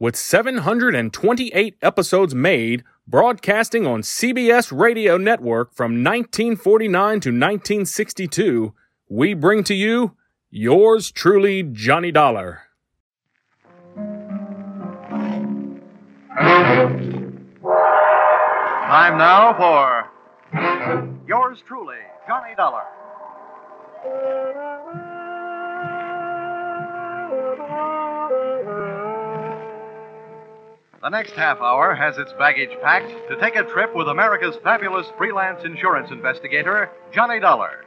with 728 episodes made, broadcasting on CBS Radio Network from 1949 to 1962, we bring to you yours truly, Johnny Dollar. Time now for yours truly, Johnny Dollar. The next half hour has its baggage packed to take a trip with America's fabulous freelance insurance investigator, Johnny Dollar.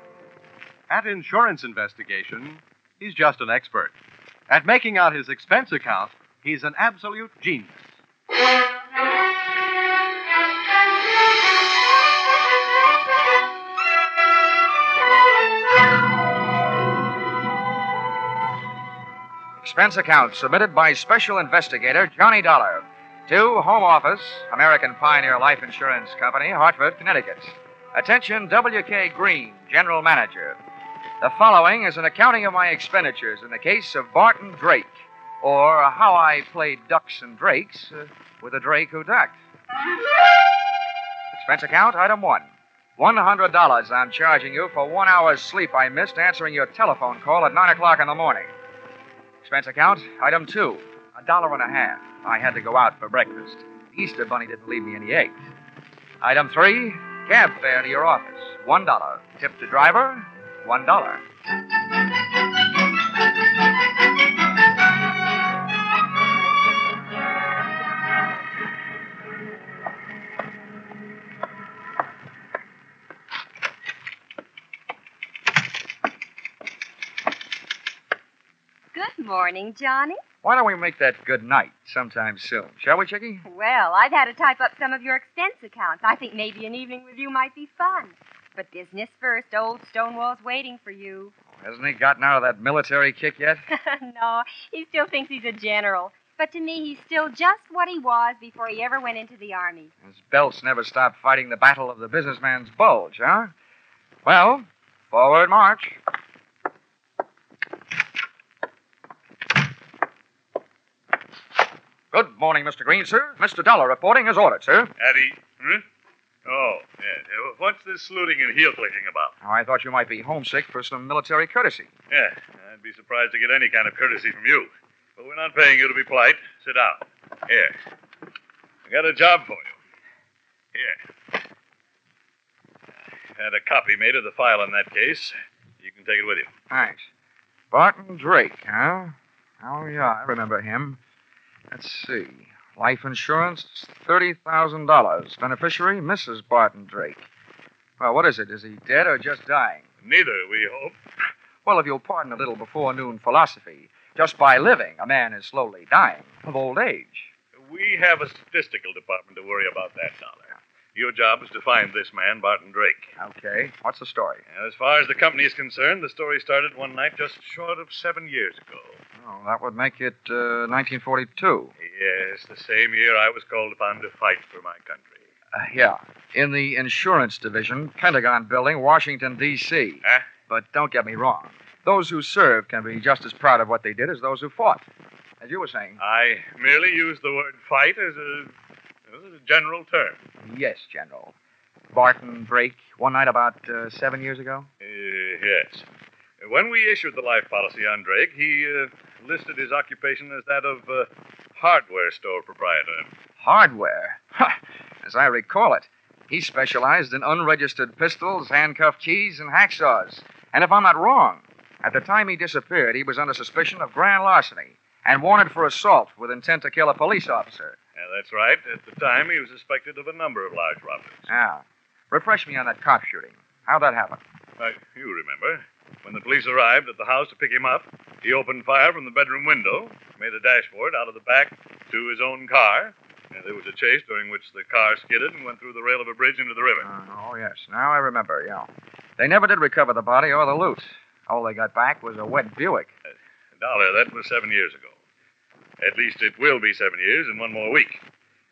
At Insurance Investigation, he's just an expert. At making out his expense account, he's an absolute genius. Expense account submitted by Special Investigator Johnny Dollar to Home Office, American Pioneer Life Insurance Company, Hartford, Connecticut. Attention W.K. Green, General Manager. The following is an accounting of my expenditures in the case of Barton Drake, or how I played ducks and drakes uh, with a drake who ducked. Expense account, item one. $100 I'm charging you for one hour's sleep I missed answering your telephone call at 9 o'clock in the morning. Expense account, item two. A dollar and a half. I had to go out for breakfast. The Easter Bunny didn't leave me any eggs. Item three, cab fare to your office. One dollar. Tip to driver, one dollar. Morning, Johnny. Why don't we make that good night sometime soon? Shall we, Chickie? Well, I've had to type up some of your expense accounts. I think maybe an evening with you might be fun. But business first. Old Stonewall's waiting for you. Hasn't he gotten out of that military kick yet? no, he still thinks he's a general. But to me, he's still just what he was before he ever went into the Army. His belts never stopped fighting the battle of the businessman's bulge, huh? Well, forward march. Good morning, Mr. Green, sir. Mr. Dollar reporting as ordered, sir. Addy? Huh? Oh, yeah. What's this saluting and heel clicking about? Oh, I thought you might be homesick for some military courtesy. Yeah, I'd be surprised to get any kind of courtesy from you. But we're not paying you to be polite. Sit down. Here. I got a job for you. Here. I Had a copy made of the file in that case. You can take it with you. Thanks. Barton Drake, huh? Oh, yeah, I remember him. Let's see. Life insurance, $30,000. Beneficiary, Mrs. Barton Drake. Well, what is it? Is he dead or just dying? Neither, we hope. Well, if you'll pardon a little before noon philosophy, just by living, a man is slowly dying of old age. We have a statistical department to worry about that, Dollar. Your job is to find this man, Barton Drake. Okay. What's the story? And as far as the company is concerned, the story started one night just short of seven years ago. Oh, that would make it uh, 1942. Yes, the same year I was called upon to fight for my country. Uh, yeah. In the insurance division, Pentagon Building, Washington, D.C. Huh? But don't get me wrong. Those who served can be just as proud of what they did as those who fought. As you were saying. I merely used the word fight as a, a general term. Yes, General. Barton Drake, one night about uh, seven years ago? Uh, yes. When we issued the life policy on Drake, he uh, listed his occupation as that of uh, hardware store proprietor. Hardware. Ha! As I recall it, he specialized in unregistered pistols, handcuff keys, and hacksaws. And if I'm not wrong, at the time he disappeared, he was under suspicion of grand larceny and wanted for assault with intent to kill a police officer. Yeah, that's right. At the time, he was suspected of a number of large robberies. Now, refresh me on that cop shooting. How'd that happen? Uh, you remember. When the police arrived at the house to pick him up, he opened fire from the bedroom window, made a dash for it out of the back to his own car, Yeah, there was a chase during which the car skidded and went through the rail of a bridge into the river. Uh, oh, yes. Now I remember, yeah. They never did recover the body or the loot. All they got back was a wet Buick. Dollar, that was seven years ago. At least it will be seven years in one more week.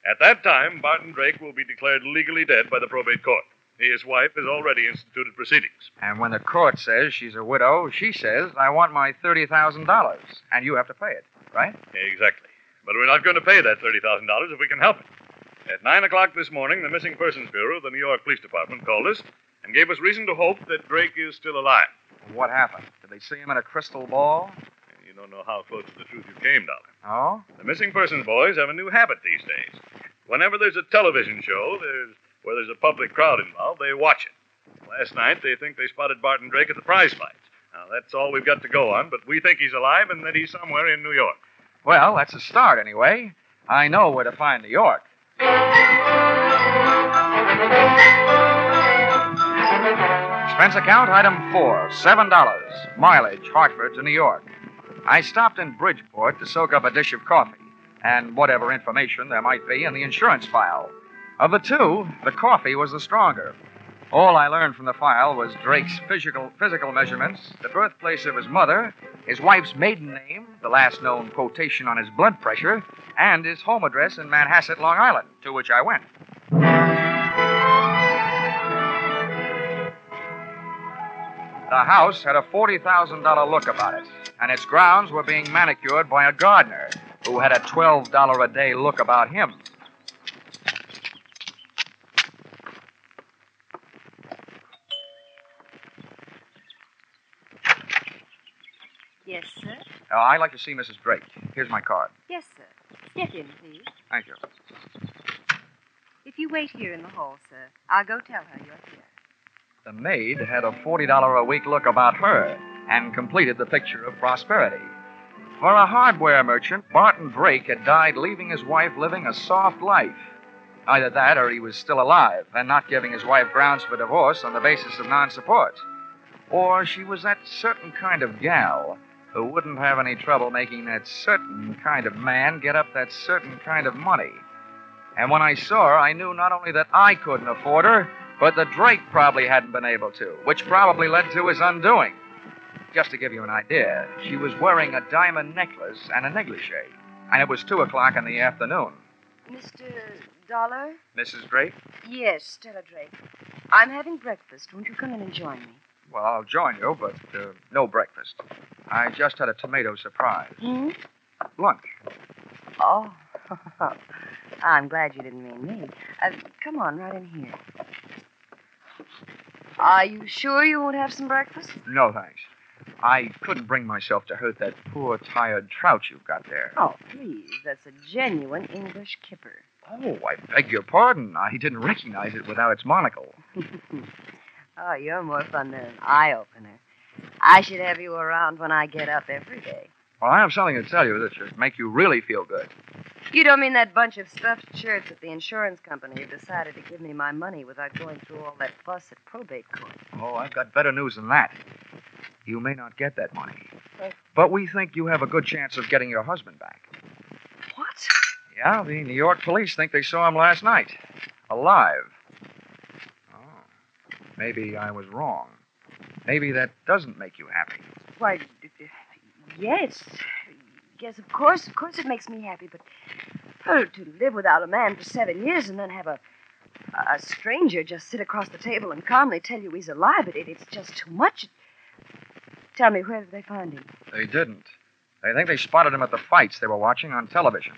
At that time, Barton Drake will be declared legally dead by the probate court. His wife has already instituted proceedings. And when the court says she's a widow, she says, I want my $30,000, and you have to pay it, right? Exactly. But we're not going to pay that $30,000 if we can help it. At 9 o'clock this morning, the Missing Persons Bureau of the New York Police Department called us and gave us reason to hope that Drake is still alive. What happened? Did they see him in a crystal ball? You don't know how close to the truth you came, Dollar. Oh? The Missing Persons boys have a new habit these days. Whenever there's a television show there's, where there's a public crowd involved, they watch it. Last night, they think they spotted Barton Drake at the prize fights. Now, that's all we've got to go on, but we think he's alive and that he's somewhere in New York. Well, that's a start, anyway. I know where to find New York. Expense account item four, seven dollars. Mileage, Hartford to New York. I stopped in Bridgeport to soak up a dish of coffee and whatever information there might be in the insurance file. Of the two, the coffee was the stronger. All I learned from the file was Drake's physical physical measurements, the birthplace of his mother, his wife's maiden name, the last known quotation on his blood pressure, and his home address in Manhasset, Long Island, to which I went. The house had a $40,000 look about it, and its grounds were being manicured by a gardener who had a $12 a day look about him. Yes, sir. Uh, I'd like to see Mrs. Drake. Here's my card. Yes, sir. Step in, please. Thank you. If you wait here in the hall, sir, I'll go tell her you're here. The maid had a $40 a week look about her and completed the picture of prosperity. For a hardware merchant, Barton Drake had died leaving his wife living a soft life. Either that or he was still alive and not giving his wife grounds for divorce on the basis of non support. Or she was that certain kind of gal who wouldn't have any trouble making that certain kind of man get up that certain kind of money. And when I saw her, I knew not only that I couldn't afford her, but that Drake probably hadn't been able to, which probably led to his undoing. Just to give you an idea, she was wearing a diamond necklace and a negligee, and it was two o'clock in the afternoon. Mr. Dollar? Mrs. Drake? Yes, Stella Drake. I'm having breakfast. Won't you come in and join me? Well, I'll join you, but uh, no breakfast. I just had a tomato surprise. Hmm? Lunch. Oh. I'm glad you didn't mean me. Uh, come on, right in here. Are you sure you won't have some breakfast? No, thanks. I couldn't bring myself to hurt that poor, tired trout you've got there. Oh, please. That's a genuine English kipper. Oh, I beg your pardon. I didn't recognize it without its monocle. oh, you're more fun than an eye opener. I should have you around when I get up every day. Well, I have something to tell you that should make you really feel good. You don't mean that bunch of stuffed shirts at the insurance company who decided to give me my money without going through all that fuss at probate court. Oh, I've got better news than that. You may not get that money. But- But we think you have a good chance of getting your husband back. What? Yeah, the New York police think they saw him last night. Alive. Oh. Maybe I was wrong. Maybe that doesn't make you happy. Why, yes. Yes, of course, of course it makes me happy, but oh, to live without a man for seven years and then have a a stranger just sit across the table and calmly tell you he's alive, it, it's just too much. Tell me, where did they find him? They didn't. They think they spotted him at the fights they were watching on television.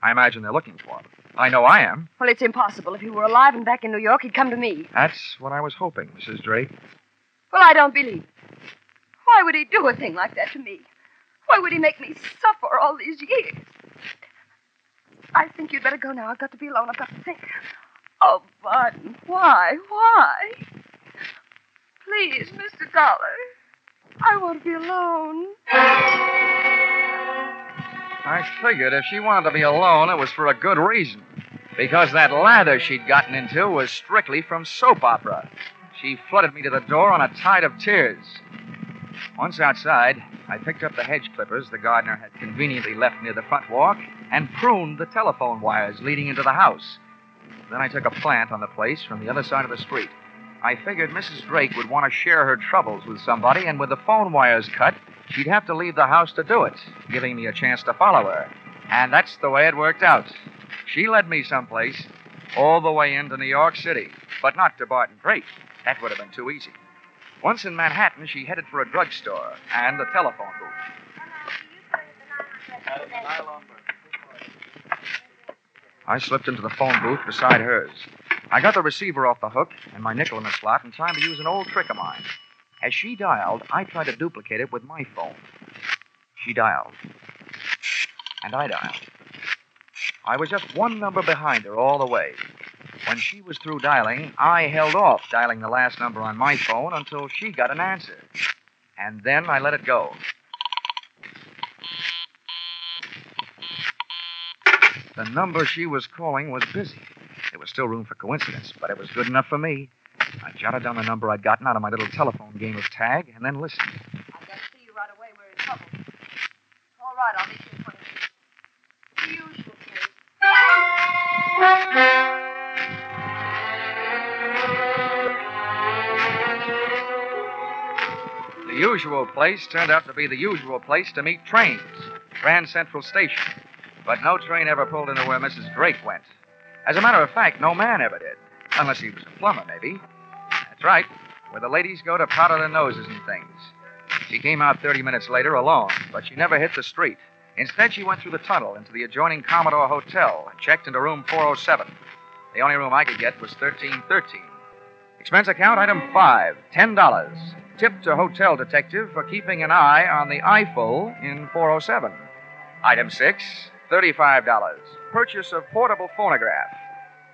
I imagine they're looking for him. I know I am. Well, it's impossible. If he were alive and back in New York, he'd come to me. That's what I was hoping, Mrs. Drake. Well, I don't believe it. Why would he do a thing like that to me? Why would he make me suffer all these years? I think you'd better go now. I've got to be alone. I've got to think. Oh, Barton, why? Why? Please, Mr. Dollar. I want to be alone. I figured if she wanted to be alone, it was for a good reason. Because that lather she'd gotten into was strictly from soap opera. She flooded me to the door on a tide of tears. Once outside, I picked up the hedge clippers the gardener had conveniently left near the front walk and pruned the telephone wires leading into the house. Then I took a plant on the place from the other side of the street. I figured Mrs. Drake would want to share her troubles with somebody, and with the phone wires cut, she'd have to leave the house to do it, giving me a chance to follow her. And that's the way it worked out. She led me someplace, all the way into New York City, but not to Barton Drake. That would have been too easy. Once in Manhattan, she headed for a drugstore and a telephone booth. I slipped into the phone booth beside hers. I got the receiver off the hook and my nickel in the slot in time to use an old trick of mine. As she dialed, I tried to duplicate it with my phone. She dialed. And I dialed. I was just one number behind her all the way. When she was through dialing, I held off dialing the last number on my phone until she got an answer. And then I let it go. The number she was calling was busy. Still room for coincidence, but it was good enough for me. I jotted down the number I'd gotten out of my little telephone game of tag and then listened. I've got to see you right away. We're in trouble. All right, I'll meet you in 20 minutes. The usual place. The usual place turned out to be the usual place to meet trains Grand Central Station. But no train ever pulled into where Mrs. Drake went. As a matter of fact, no man ever did. Unless he was a plumber, maybe. That's right, where the ladies go to powder their noses and things. She came out 30 minutes later alone, but she never hit the street. Instead, she went through the tunnel into the adjoining Commodore Hotel and checked into room 407. The only room I could get was 1313. Expense account item five, $10. Tip to hotel detective for keeping an eye on the eyeful in 407. Item six, $35. Purchase of portable phonograph.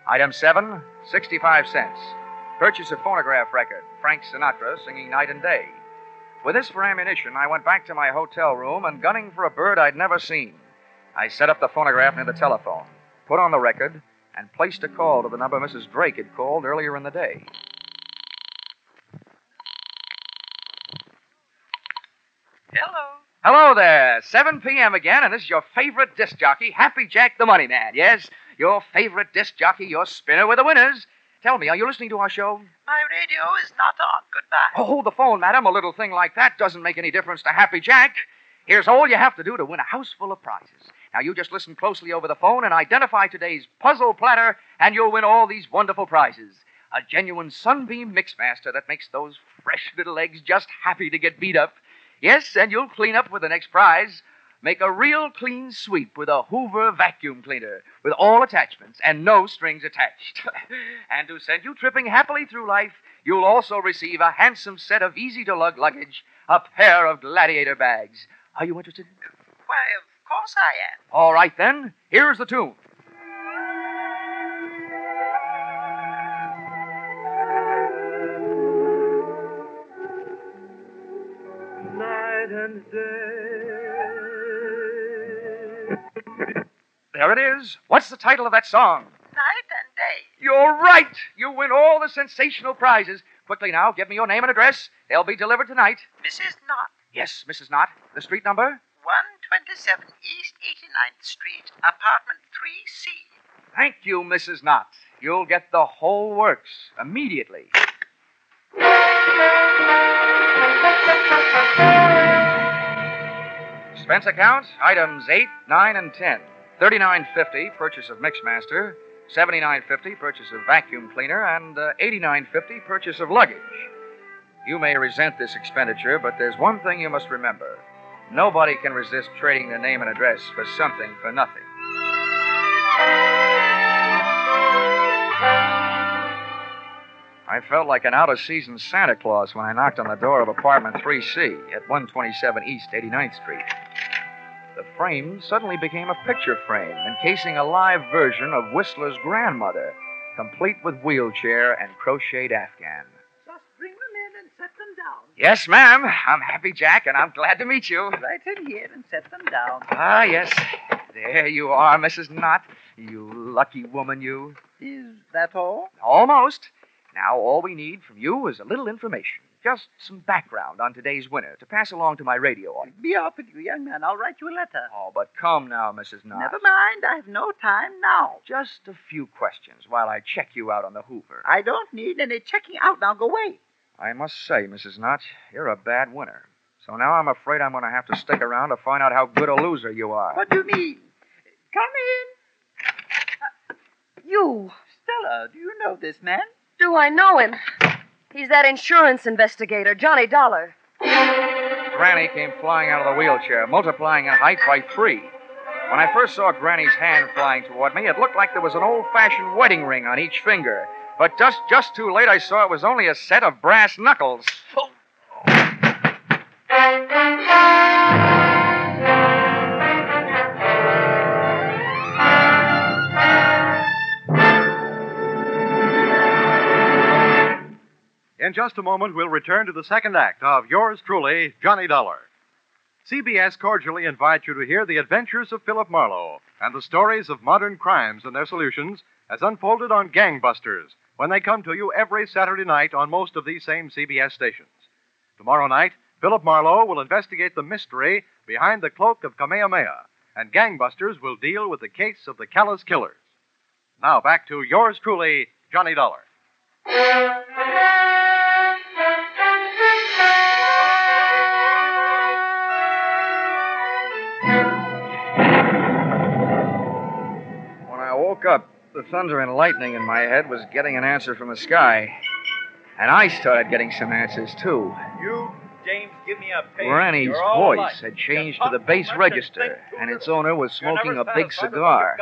Item seven, 65 cents. Purchase of phonograph record, Frank Sinatra singing night and day. With this for ammunition, I went back to my hotel room and gunning for a bird I'd never seen. I set up the phonograph near the telephone, put on the record, and placed a call to the number Mrs. Drake had called earlier in the day. Hello. There. 7 p.m. again, and this is your favorite disc jockey, Happy Jack the Money Man. Yes, your favorite disc jockey, your spinner with the winners. Tell me, are you listening to our show? My radio is not on. Goodbye. Oh, hold the phone, madam. A little thing like that doesn't make any difference to Happy Jack. Here's all you have to do to win a house full of prizes. Now, you just listen closely over the phone and identify today's puzzle platter, and you'll win all these wonderful prizes. A genuine Sunbeam Mixmaster that makes those fresh little eggs just happy to get beat up. Yes, and you'll clean up with the next prize. Make a real clean sweep with a Hoover vacuum cleaner with all attachments and no strings attached. and to send you tripping happily through life, you'll also receive a handsome set of easy to lug luggage, a pair of gladiator bags. Are you interested? Why, of course I am. All right, then. Here's the tune. Day. There it is. What's the title of that song? Night and day. You're right. You win all the sensational prizes. Quickly now, give me your name and address. They'll be delivered tonight. Mrs. Knott, Yes, Mrs. Knott. The street number? 127 East 89th Street, apartment 3C. Thank you, Mrs. Knott. You'll get the whole works immediately. Expense account, items 8, 9, and 10. 39.50 purchase of Mixmaster, 79.50 purchase of vacuum cleaner, and uh, 89.50 purchase of luggage. You may resent this expenditure, but there's one thing you must remember. Nobody can resist trading their name and address for something for nothing. I felt like an out of season Santa Claus when I knocked on the door of apartment 3C at 127 East 89th Street. The frame suddenly became a picture frame encasing a live version of Whistler's grandmother, complete with wheelchair and crocheted afghan. Just bring them in and set them down. Yes, ma'am. I'm Happy Jack, and I'm glad to meet you. Right in here and set them down. Ah, yes. There you are, Mrs. Knott. You lucky woman, you. Is that all? Almost. Now, all we need from you is a little information. Just some background on today's winner to pass along to my radio audience. Be off with you, young man. I'll write you a letter. Oh, but come now, Mrs. Knox. Never mind. I have no time now. Just a few questions while I check you out on the Hoover. I don't need any checking out. Now go away. I must say, Mrs. Notch, you're a bad winner. So now I'm afraid I'm going to have to stick around to find out how good a loser you are. What do you mean? Come in. Uh, you. Stella, do you know this man? Do I know him? He's that insurance investigator, Johnny Dollar. Granny came flying out of the wheelchair, multiplying in height by three. When I first saw Granny's hand flying toward me, it looked like there was an old-fashioned wedding ring on each finger. But just just too late, I saw it was only a set of brass knuckles. Oh. In just a moment, we'll return to the second act of yours truly, Johnny Dollar. CBS cordially invites you to hear the adventures of Philip Marlowe and the stories of modern crimes and their solutions as unfolded on Gangbusters when they come to you every Saturday night on most of these same CBS stations. Tomorrow night, Philip Marlowe will investigate the mystery behind the cloak of Kamehameha, and Gangbusters will deal with the case of the Callous Killers. Now back to yours truly, Johnny Dollar. Woke up, the thunder and lightning in my head was getting an answer from the sky. And I started getting some answers, too. You, James, give me a page. Granny's voice alike. had changed to the bass too much and register, and its owner was smoking a big satisfied with what cigar.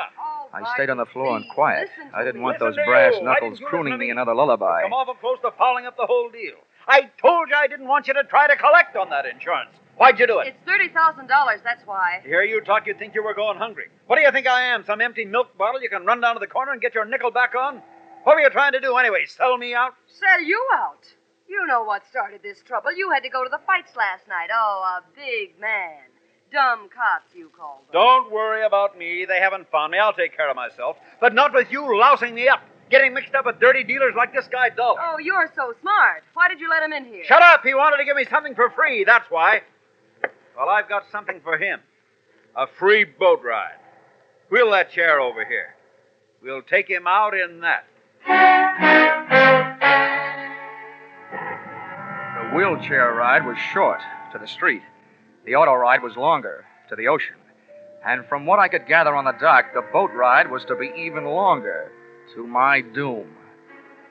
I stayed on the floor and quiet. I didn't want those brass knuckles crooning me me? another lullaby. Come awful close to fouling up the whole deal. I told you I didn't want you to try to collect on that insurance. Why'd you do it? It's $30,000, that's why. To hear you talk, you'd think you were going hungry. What do you think I am? Some empty milk bottle you can run down to the corner and get your nickel back on? What were you trying to do anyway? Sell me out? Sell you out. You know what started this trouble. You had to go to the fights last night. Oh, a big man. Dumb cops, you call them. Don't worry about me. They haven't found me. I'll take care of myself. But not with you lousing me up, getting mixed up with dirty dealers like this guy Dollar. Oh, you're so smart. Why did you let him in here? Shut up! He wanted to give me something for free, that's why. Well, I've got something for him a free boat ride. Wheel that chair over here. We'll take him out in that. The wheelchair ride was short to the street. The auto ride was longer to the ocean. And from what I could gather on the dock, the boat ride was to be even longer to my doom.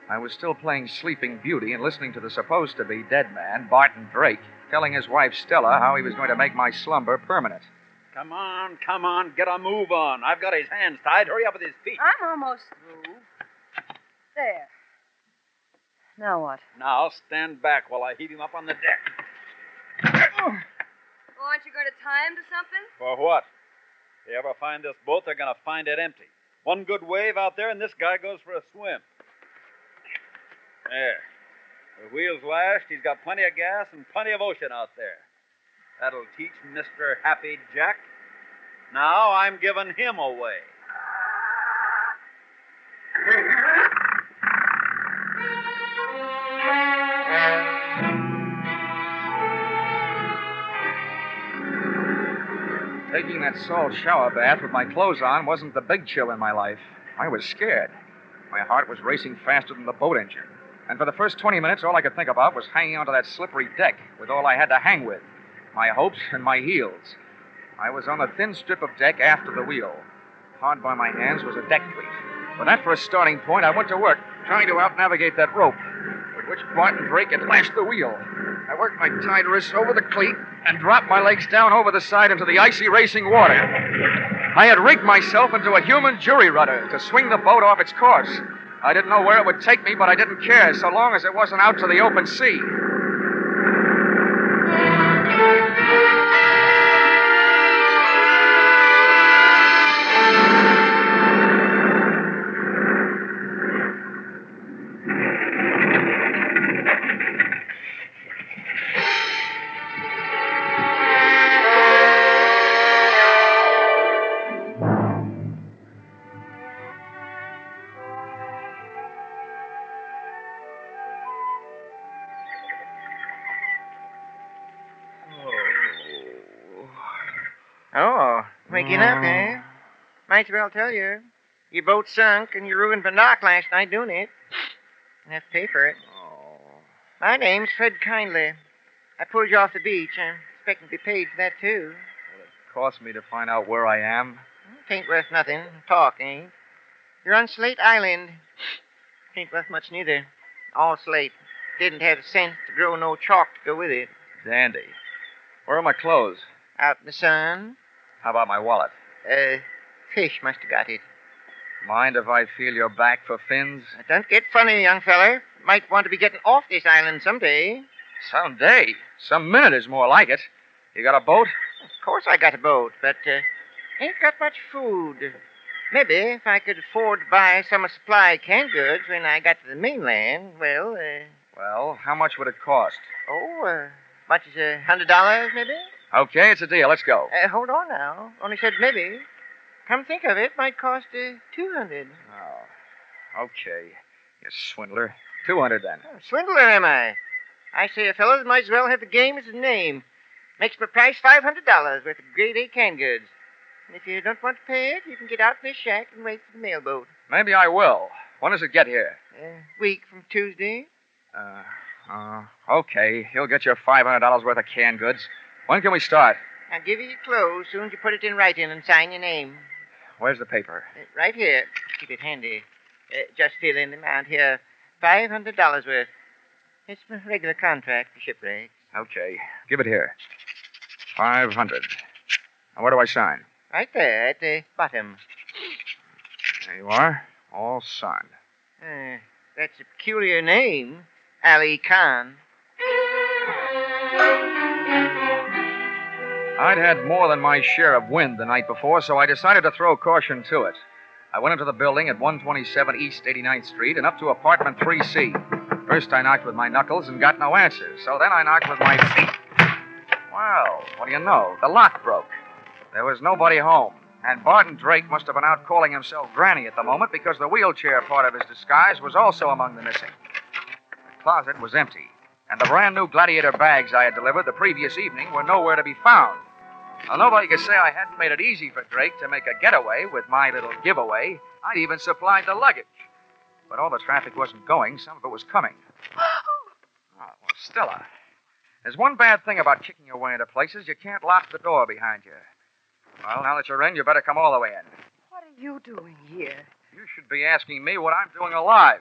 I was still playing Sleeping Beauty and listening to the supposed to be dead man, Barton Drake, telling his wife Stella how he was going to make my slumber permanent. Come on, come on, get a move on. I've got his hands tied. Hurry up with his feet. I'm almost through. There. Now what? Now stand back while I heave him up on the deck. Oh, aren't you going to tie him to something? For what? If they ever find this boat, they're going to find it empty. One good wave out there, and this guy goes for a swim. There. The wheel's lashed. He's got plenty of gas and plenty of ocean out there. That'll teach Mr. Happy Jack. Now I'm giving him away. Taking that salt shower bath with my clothes on wasn't the big chill in my life. I was scared. My heart was racing faster than the boat engine. And for the first 20 minutes, all I could think about was hanging onto that slippery deck with all I had to hang with my hopes and my heels. I was on a thin strip of deck after the wheel. Hard by my hands was a deck cleat. With that for a starting point, I went to work, trying to outnavigate that rope, with which Barton Drake had lashed the wheel. I worked my tied wrists over the cleat and dropped my legs down over the side into the icy racing water. I had rigged myself into a human jury rudder to swing the boat off its course. I didn't know where it would take me, but I didn't care so long as it wasn't out to the open sea. Oh, waking up, eh? Might as well tell you. Your boat sunk and you ruined my dock last night doing it. I have to pay for it. Oh. My name's Fred Kindly. I pulled you off the beach. I'm expecting to be paid for that, too. Well, it cost me to find out where I am. It ain't worth nothing. Talk ain't. You're on Slate Island. Ain't worth much neither. All slate. Didn't have the sense to grow no chalk to go with it. Dandy. Where are my clothes? Out in the sun. How about my wallet? Uh, fish must have got it. Mind if I feel your back for fins? Don't get funny, young feller. Might want to be getting off this island someday. Someday. Some day. Some minute is more like it. You got a boat? Of course I got a boat, but uh, ain't got much food. Maybe if I could afford to buy some of supply canned goods when I got to the mainland, well, uh, Well, how much would it cost? oh, uh, much as a hundred dollars, maybe? Okay, it's a deal. Let's go. Uh, hold on now. Only said maybe. Come think of it, might cost uh, two hundred. Oh. Okay. You swindler. Two hundred then. Oh, swindler, am I? I say a fellow might as well have the game as his name. Makes my price five hundred dollars worth of grade A canned goods. And if you don't want to pay it, you can get out of this shack and wait for the mailboat. Maybe I will. When does it get here? A week from Tuesday. Uh, uh, okay. He'll get your $500 worth of canned goods. When can we start? I'll give you your clothes soon as you put it in writing and sign your name. Where's the paper? Uh, right here. Keep it handy. Uh, just fill in the amount here. Five hundred dollars worth. It's my regular contract for shipwreck. Okay. Give it here. 500. Now, where do I sign? Right there at the bottom. There you are. All signed. Uh, that's a peculiar name. Ali Khan. I'd had more than my share of wind the night before, so I decided to throw caution to it. I went into the building at 127 East 89th Street and up to apartment 3C. First, I knocked with my knuckles and got no answers, so then I knocked with my feet. Well, what do you know? The lock broke. There was nobody home, and Barton Drake must have been out calling himself Granny at the moment because the wheelchair part of his disguise was also among the missing. The closet was empty, and the brand new gladiator bags I had delivered the previous evening were nowhere to be found. Now, nobody could say I hadn't made it easy for Drake to make a getaway with my little giveaway. I'd even supplied the luggage. But all the traffic wasn't going, some of it was coming. Oh, well, Stella, there's one bad thing about kicking your way into places. You can't lock the door behind you. Well, now that you're in, you better come all the way in. What are you doing here? You should be asking me what I'm doing alive.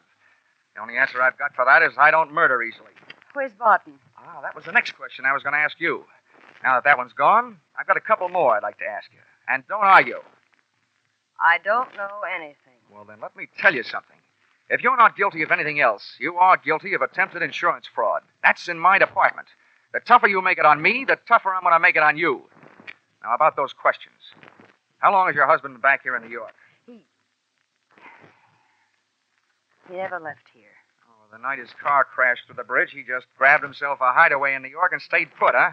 The only answer I've got for that is I don't murder easily. Where's Barton? Ah, that was the next question I was going to ask you. Now that that one's gone, I've got a couple more I'd like to ask you. And don't argue. I don't know anything. Well, then let me tell you something. If you're not guilty of anything else, you are guilty of attempted insurance fraud. That's in my department. The tougher you make it on me, the tougher I'm going to make it on you. Now, about those questions. How long has your husband been back here in New York? He He never left here. Oh, the night his car crashed through the bridge, he just grabbed himself a hideaway in New York and stayed put, huh?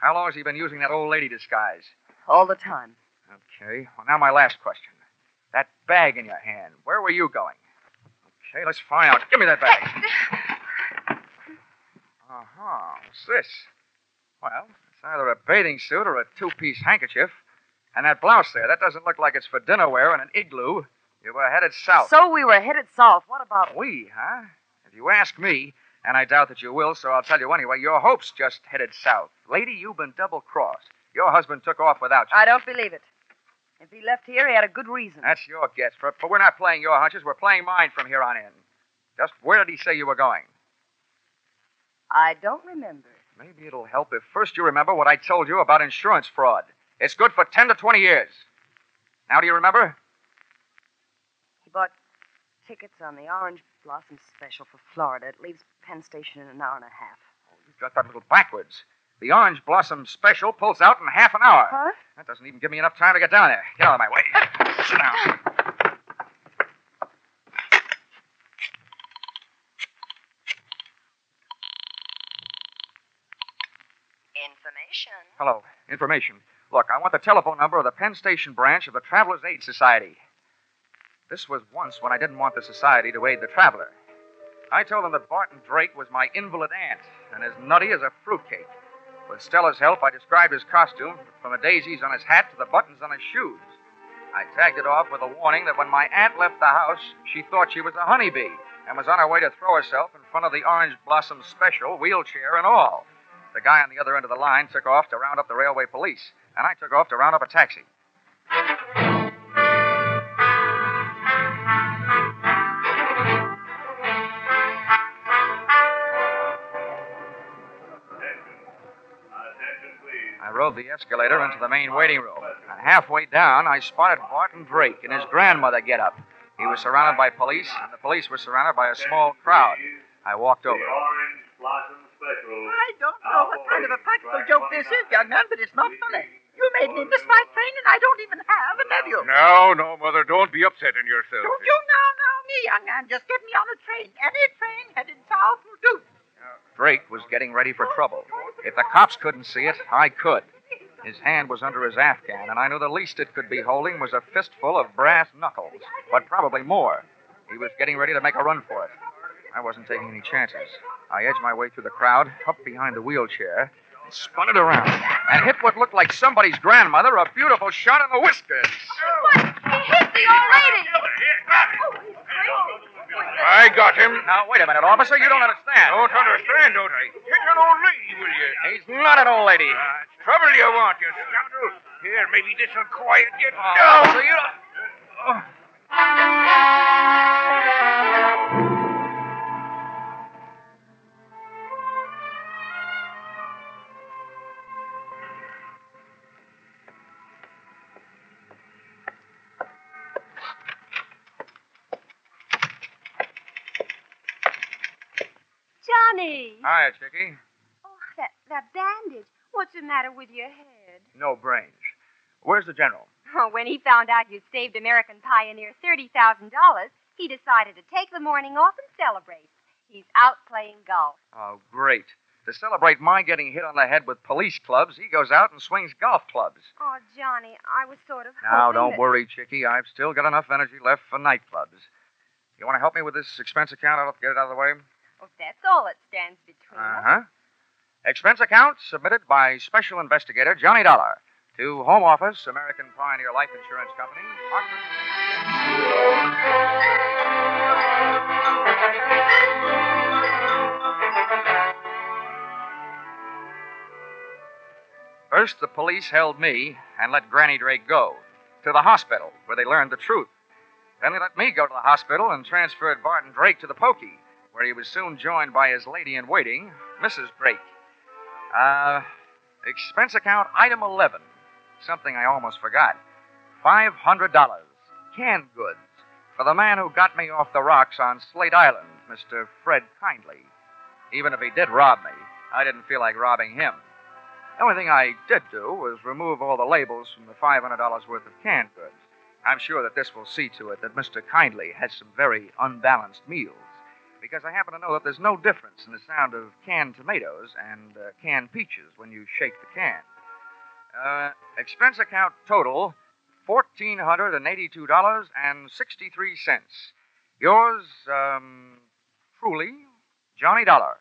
How long has he been using that old lady disguise? All the time. Okay. Well, now my last question. That bag in your hand, where were you going? Okay, let's find out. Give me that bag. Uh huh. What's this? Well, it's either a bathing suit or a two piece handkerchief. And that blouse there, that doesn't look like it's for dinner wear in an igloo. You were headed south. So we were headed south. What about We, huh? If you ask me, and I doubt that you will, so I'll tell you anyway, your hope's just headed south. Lady, you've been double crossed. Your husband took off without you. I don't believe it. If he left here, he had a good reason. That's your guess, but, but we're not playing your hunches. We're playing mine from here on in. Just where did he say you were going? I don't remember. Maybe it'll help if first you remember what I told you about insurance fraud. It's good for 10 to 20 years. Now, do you remember? He bought tickets on the Orange Blossom Special for Florida. It leaves Penn Station in an hour and a half. Oh, You've got that a little backwards. The Orange Blossom Special pulls out in half an hour. Huh? That doesn't even give me enough time to get down there. Get out of my way. Sit down. Information. Hello. Information. Look, I want the telephone number of the Penn Station branch of the Travelers Aid Society. This was once when I didn't want the society to aid the traveler. I told them that Barton Drake was my invalid aunt and as nutty as a fruitcake. With Stella's help, I described his costume from the daisies on his hat to the buttons on his shoes. I tagged it off with a warning that when my aunt left the house, she thought she was a honeybee and was on her way to throw herself in front of the Orange Blossom Special, wheelchair and all. The guy on the other end of the line took off to round up the railway police, and I took off to round up a taxi. I the escalator into the main waiting room. And halfway down, I spotted Barton Drake and his grandmother get up. He was surrounded by police, and the police were surrounded by a small crowd. I walked over. I don't know what kind of a practical joke this is, young man, but it's not funny. You made me miss my train, and I don't even have a nephew. No, no, Mother, don't be upsetting yourself. Don't you now, now, me, young man. Just get me on a train. Any train headed south will do. Drake was getting ready for trouble. If the cops couldn't see it, I could. His hand was under his Afghan, and I knew the least it could be holding was a fistful of brass knuckles, but probably more. He was getting ready to make a run for it. I wasn't taking any chances. I edged my way through the crowd, up behind the wheelchair, spun it around, and hit what looked like somebody's grandmother a beautiful shot in the whiskers. What? He hit the old lady. I got him. Now, wait a minute, officer. You don't understand. Don't understand, don't I? Hit an old lady, will you? He's not an old lady. Uh, it's trouble you want, you scoundrel. Here, maybe this'll quiet you Oh, down. so you don't... Oh. Johnny! Hiya, Chickie. Oh, that, that bandage. What's the matter with your head? No brains. Where's the general? Oh, when he found out you'd saved American Pioneer $30,000, he decided to take the morning off and celebrate. He's out playing golf. Oh, great. To celebrate my getting hit on the head with police clubs, he goes out and swings golf clubs. Oh, Johnny, I was sort of. Now, don't that- worry, Chickie. I've still got enough energy left for nightclubs. You want to help me with this expense account? I'll get it out of the way. Oh, that's all that stands between Uh us. Expense account submitted by Special Investigator Johnny Dollar to Home Office, American Pioneer Life Insurance Company. First, the police held me and let Granny Drake go to the hospital, where they learned the truth. Then they let me go to the hospital and transferred Barton Drake to the pokey, where he was soon joined by his lady in waiting, Mrs. Drake. Uh, expense account item 11. Something I almost forgot. $500. Canned goods. For the man who got me off the rocks on Slate Island, Mr. Fred Kindly. Even if he did rob me, I didn't feel like robbing him. The only thing I did do was remove all the labels from the $500 worth of canned goods. I'm sure that this will see to it that Mr. Kindly has some very unbalanced meals, because I happen to know that there's no difference in the sound of canned tomatoes and uh, canned peaches when you shake the can. Uh, expense account total $1,482.63. Yours, um, truly, Johnny Dollar.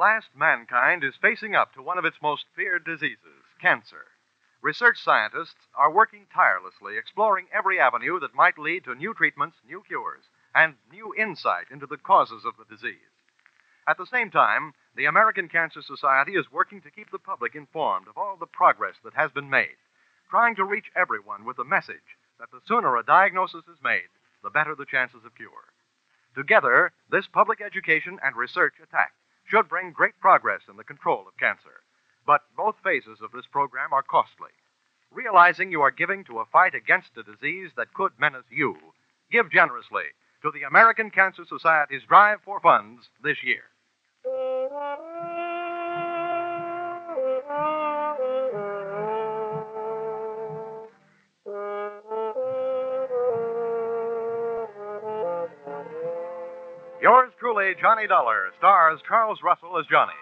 Last, mankind is facing up to one of its most feared diseases cancer. Research scientists are working tirelessly, exploring every avenue that might lead to new treatments, new cures, and new insight into the causes of the disease. At the same time, the American Cancer Society is working to keep the public informed of all the progress that has been made, trying to reach everyone with the message that the sooner a diagnosis is made, the better the chances of cure. Together, this public education and research attack should bring great progress in the control of cancer. But both phases of this program are costly. Realizing you are giving to a fight against a disease that could menace you, give generously to the American Cancer Society's drive for funds this year. Yours truly, Johnny Dollar, stars Charles Russell as Johnny.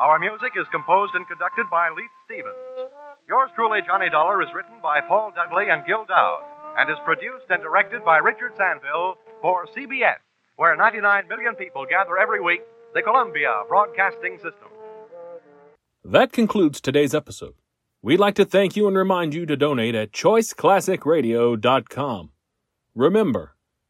Our music is composed and conducted by Leith Stevens. Yours truly, Johnny Dollar, is written by Paul Dudley and Gil Doud and is produced and directed by Richard Sanville for CBS, where 99 million people gather every week, the Columbia Broadcasting System. That concludes today's episode. We'd like to thank you and remind you to donate at choiceclassicradio.com. Remember,